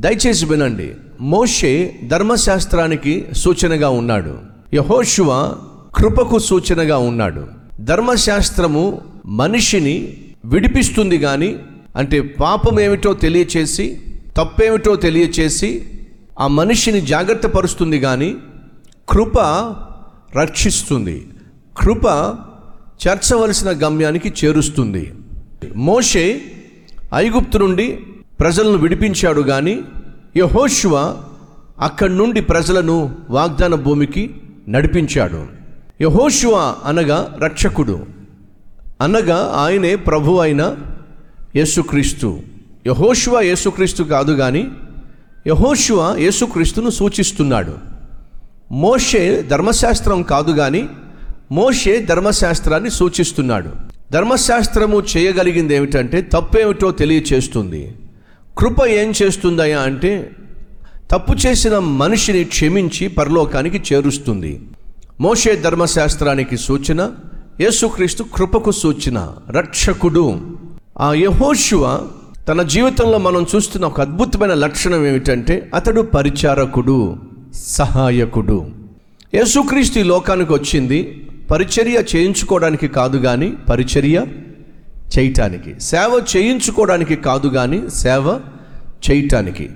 దయచేసి వినండి. మోషే ధర్మశాస్త్రానికి సూచనగా ఉన్నాడు. యహోషువ కృపకు సూచనగా ఉన్నాడు. ధర్మశాస్త్రము మనిషిని విడిపిస్తుంది కానీ అంటే పాపం ఏమిటో తెలియచేసి తప్పేమిటో తెలియచేసి ఆ మనిషిని జాగ్రత్త పరుస్తుంది కానీ కృప రక్షిస్తుంది. కృప చేర్చవలసిన గమ్యానికి చేరుస్తుంది. మోషే ఐగుప్తు నుండి ప్రజలను విడిపించాడు కానీ యహోశువ అక్కడి నుండి ప్రజలను వాగ్దాన భూమికి నడిపించాడు. యహోషువ అనగా రక్షకుడు. అనగా ఆయనే ప్రభు అయిన యేసుక్రీస్తు. యహోశువ యేసుక్రీస్తు కాదు కానీ యహోశువ యేసుక్రీస్తును సూచిస్తున్నాడు. మోషే ధర్మశాస్త్రం కాదు కానీ మోషే ధర్మశాస్త్రాన్ని సూచిస్తున్నాడు. ధర్మశాస్త్రము చేయగలిగింది ఏమిటంటే తప్పేమిటో తెలియచేస్తుంది. కృప ఏం చేస్తుందయ్యా అంటే తప్పు చేసిన మనిషిని క్షమించి పరలోకానికి చేరుస్తుంది. మోషే ధర్మశాస్త్రానికి సూచన యేసుక్రీస్తు కృపకు సూచన రక్షకుడు. ఆ యహోశువ తన జీవితంలో మనం చూస్తున్న ఒక అద్భుతమైన లక్షణం ఏమిటంటే అతడు పరిచారకుడు సహాయకుడు. యేసుక్రీస్తు ఈ లోకానికి వచ్చింది పరిచర్య చేయించుకోవడానికి కాదు కానీ పరిచర్య చేయటానికి. సేవ చేయించుకోవడానికి కాదు కానీ సేవ చేయటానికి.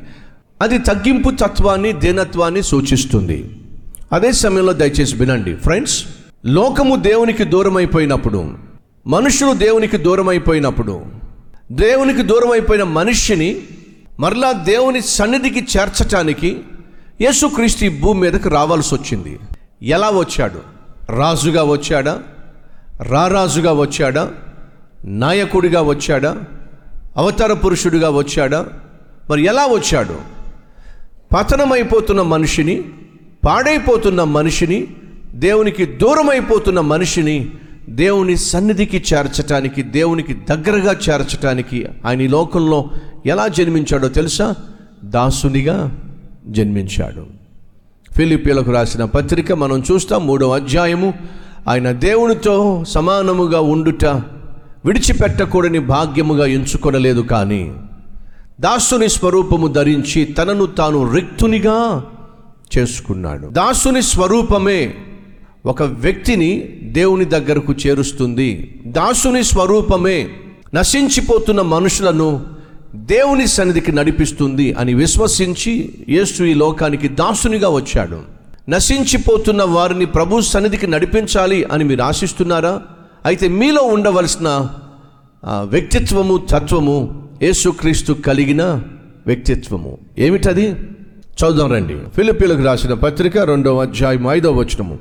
అది తగ్గింపు తత్వాన్ని దీనత్వాన్ని సూచిస్తుంది. అదే సమయంలో దయచేసి వినండి. ఫ్రెండ్స్ లోకము దేవునికి దూరం అయిపోయినప్పుడు మనుషులు దేవునికి దూరం అయిపోయినప్పుడు దేవునికి దూరం అయిపోయిన మనిషిని మరలా దేవుని సన్నిధికి చేర్చటానికి యేసుక్రీస్తు భూమి మీదకి రావాల్సి వచ్చింది. ఎలా వచ్చాడు? రాజుగా వచ్చాడా? రారాజుగా వచ్చాడా? నాయకుడిగా వచ్చాడా? అవతార పురుషుడిగా వచ్చాడా? మరి ఎలా వచ్చాడు? పతనమైపోతున్న మనిషిని పాడైపోతున్న మనిషిని దేవునికి దూరమైపోతున్న మనిషిని దేవుని సన్నిధికి చేర్చటానికి దేవునికి దగ్గరగా చేర్చటానికి ఆయన ఈ లోకంలో ఎలా జన్మించాడో తెలుసా? దాసునిగా జన్మించాడు. ఫిలిపిలకు రాసిన పత్రిక మనం చూస్తాం మూడవ అధ్యాయము. ఆయన దేవునితో సమానముగా ఉండుట విడిచిపెట్టకూడని భాగ్యముగా ఎంచుకొనలేదు కానీ దాసుని స్వరూపము ధరించి తనను తాను రిక్తునిగా చేసుకున్నాడు. దాసుని స్వరూపమే ఒక వ్యక్తిని దేవుని దగ్గరకు చేరుస్తుంది. దాసుని స్వరూపమే నశించిపోతున్న మనుషులను దేవుని సన్నిధికి నడిపిస్తుంది అని విశ్వసించి యేసు ఈ లోకానికి దాసునిగా వచ్చాడు. నశించిపోతున్న వారిని ప్రభు సన్నిధికి నడిపించాలి అని మీరు ఆశిస్తున్నారా? అయితే మీలో ఉండవలసిన వ్యక్తిత్వము తత్వము యేసుక్రీస్తు కలిగిన వ్యక్తిత్వము. ఏమిటది? చదుదాం రండి. ఫిలిపీలకు రాసిన పత్రిక రెండవ అధ్యాయం ఐదవ వచనము.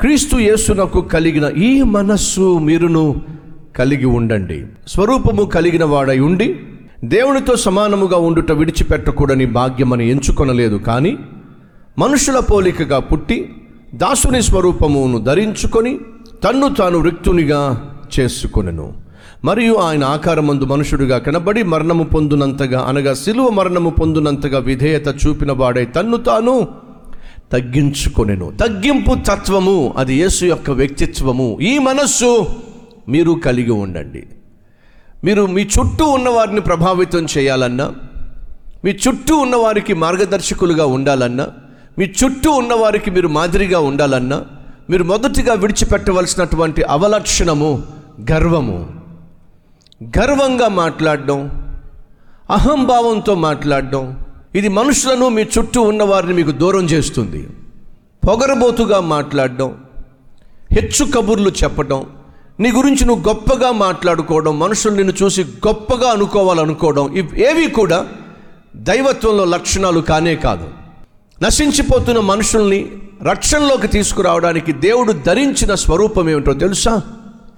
క్రీస్తు యేసునకు కలిగిన ఈ మనస్సు మీరును కలిగి ఉండండి. స్వరూపము కలిగిన వాడై ఉండి దేవునితో సమానముగా ఉండుట విడిచిపెట్టకూడని భాగ్యమని ఎంచుకొనలేదు కానీ మనుషుల పోలికగా పుట్టి దాసుని స్వరూపమును ధరించుకొని తన్ను తాను రిక్తునిగా చేసుకొనెను. మరియు ఆయన ఆకారమందు మనుషుడిగా కనబడి మరణము పొందునంతగా అనగా శిలువ మరణము పొందునంతగా విధేయత చూపిన వాడే తన్ను తాను తగ్గించుకొనెను. తగ్గింపు తత్వము అది యేసు యొక్క వ్యక్తిత్వము. ఈ మనస్సు మీరు కలిగి ఉండండి. మీరు మీ చుట్టూ ఉన్నవారిని ప్రభావితం చేయాలన్నా మీ చుట్టూ ఉన్నవారికి మార్గదర్శకులుగా ఉండాలన్నా మీ చుట్టూ ఉన్నవారికి మీరు మాదిరిగా ఉండాలన్నా మీరు మొదటిగా విడిచిపెట్టవలసినటువంటి అవలక్షణము గర్వము. గర్వంగా మాట్లాడడం అహంభావంతో మాట్లాడడం ఇది మనుషులను మీ చుట్టూ ఉన్నవారిని మీకు దూరం చేస్తుంది. పొగరబోతుగా మాట్లాడడం హెచ్చు కబుర్లు చెప్పడం నీ గురించి నువ్వు గొప్పగా మాట్లాడుకోవడం మనుషులు నిన్ను చూసి గొప్పగా అనుకోవాలనుకోవడం ఇవి ఏవి కూడా దైవత్వంలో లక్షణాలు కానే కాదు. నశించిపోతున్న మనుషుల్ని రక్షణలోకి తీసుకురావడానికి దేవుడు ధరించిన స్వరూపం ఏమిటో తెలుసా?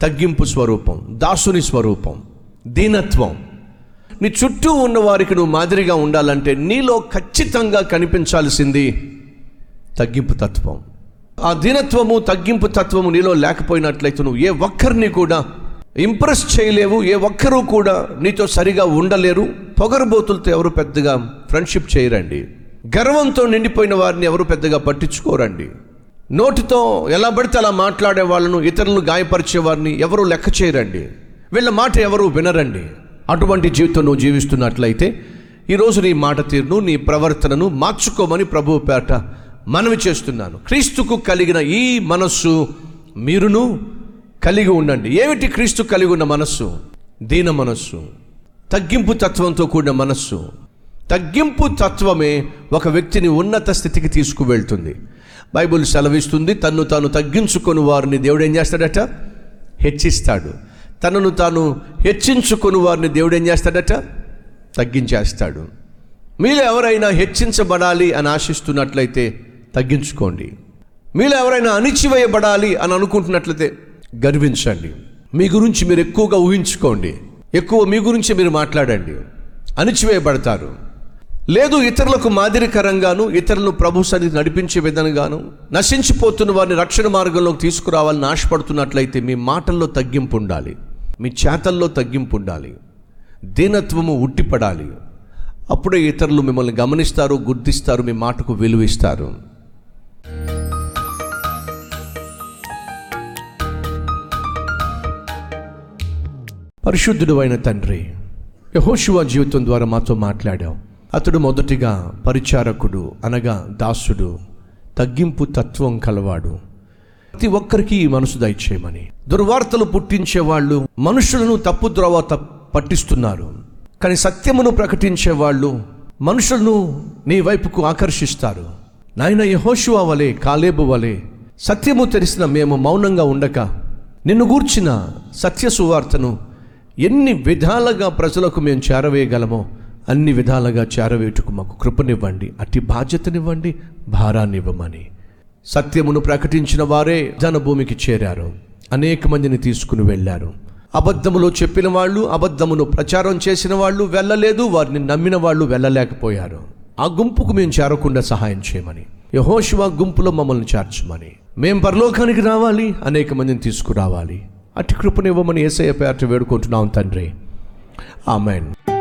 తగ్గింపు స్వరూపం దాసుని స్వరూపం దీనత్వం. నీ చుట్టూ ఉన్న వారికి నువ్వు మాదిరిగా ఉండాలంటే నీలో ఖచ్చితంగా కనిపించాల్సింది తగ్గింపు తత్వం. ఆ దీనత్వము తగ్గింపు తత్వము నీలో లేకపోయినట్లయితే నువ్వు ఏ ఒక్కరిని కూడా ఇంప్రెస్ చేయలేవు ఏ ఒక్కరూ కూడా నీతో సరిగా ఉండలేరు. పొగరబోతులతో ఎవరు పెద్దగా ఫ్రెండ్షిప్ చేయరండి. గర్వంతో నిండిపోయిన వారిని ఎవరు పెద్దగా పట్టించుకోరండి. నోటితో ఎలా పడితే అలా మాట్లాడే వాళ్ళను ఇతరులను గాయపరిచే వారిని ఎవరు లెక్క చేయరండి. వీళ్ళ మాట ఎవరు వినరండి. అటువంటి జీవితం నువ్వు జీవిస్తున్నట్లయితే ఈరోజు నీ మాట తీరును నీ ప్రవర్తనను మార్చుకోమని ప్రభు పేట మనవి చేస్తున్నాను. క్రీస్తుకు కలిగిన ఈ మనస్సు మీరును కలిగి ఉండండి. ఏమిటి క్రీస్తు కలిగి ఉన్న మనస్సు? దీన మనస్సు. తగ్గింపు తత్వంతో కూడిన మనస్సు. తగ్గింపు తత్వమే ఒక వ్యక్తిని ఉన్నత స్థితికి తీసుకువెళ్తుంది. బైబుల్ సెలవిస్తుంది తన్ను తాను తగ్గించుకొని వారిని దేవుడు ఏం చేస్తాడట? హెచ్చిస్తాడు. తనను తాను హెచ్చించుకొని వారిని దేవుడు ఏం చేస్తాడట? తగ్గించేస్తాడు. మీలో ఎవరైనా హెచ్చించబడాలి అని ఆశిస్తున్నట్లయితే తగ్గించుకోండి. మీలో ఎవరైనా అణిచివేయబడాలి అని అనుకుంటున్నట్లయితే గర్వించండి. మీ గురించి మీరు ఎక్కువగా ఊహించుకోండి. ఎక్కువ మీ గురించి మీరు మాట్లాడండి. అణిచివేయబడతారు. లేదు ఇతరులకు మాదిరికరంగాను ఇతరులను ప్రభు సన్నిధి నడిపించే విధంగాను నశించిపోతున్న వారిని రక్షణ మార్గంలోకి తీసుకురావాలని ఆశపడుతున్నట్లయితే మీ మాటల్లో తగ్గింపు ఉండాలి. మీ చేతల్లో తగ్గింపు ఉండాలి. దీనత్వము ఉట్టిపడాలి. అప్పుడే ఇతరులు మిమ్మల్ని గమనిస్తారు గుర్తిస్తారు మీ మాటకు విలువిస్తారు పరిశుద్ధుడు అయిన తండ్రి యహోశివ జీవితం ద్వారా మాతో మాట్లాడావు. అతడు మొదటిగా పరిచారకుడు అనగా దాసుడు తగ్గింపు తత్వం కలవాడు. ప్రతి ఒక్కరికి ఈ మనసు దయచేయమని. దుర్వార్తలు పుట్టించే వాళ్ళు మనుషులను తప్పుద్రోవ తప్- పట్టిస్తున్నారు. కానీ సత్యమును ప్రకటించే వాళ్ళు మనుషులను నీ వైపుకు ఆకర్షిస్తారు. నాయన యహోషువా వలె కాలేబు వలె సత్యము తెలిసిన మేము మౌనంగా ఉండక నిన్ను గూర్చిన సత్య సువార్తను ఎన్ని విధాలుగా ప్రజలకు మేము చేరవేయగలమో అన్ని విధాలుగా చేరవేటుకు మాకు కృపనివ్వండి అట్టి బాధ్యతనివ్వండి భారాన్ని ఇవ్వమని సత్యమును ప్రకటించిన వారే జనభూమికి చేరారు అనేక మందిని తీసుకుని వెళ్ళారు. అబద్ధములో చెప్పిన వాళ్ళు అబద్ధమును ప్రచారం చేసిన వాళ్ళు వెళ్ళలేదు వారిని నమ్మిన వాళ్ళు వెళ్ళలేకపోయారు. ఆ గుంపుకు మేము చేరకుండా సహాయం చేయమని. యహోశివ గుంపులో మమ్మల్ని చేర్చమని. మేం పరలోకానికి రావాలి అనేక మందిని తీసుకురావాలి. అట్టి కృపనివ్వమని ఏసయ్య పేరట వేడుకుంటున్నాం తండ్రి. ఆమెన్.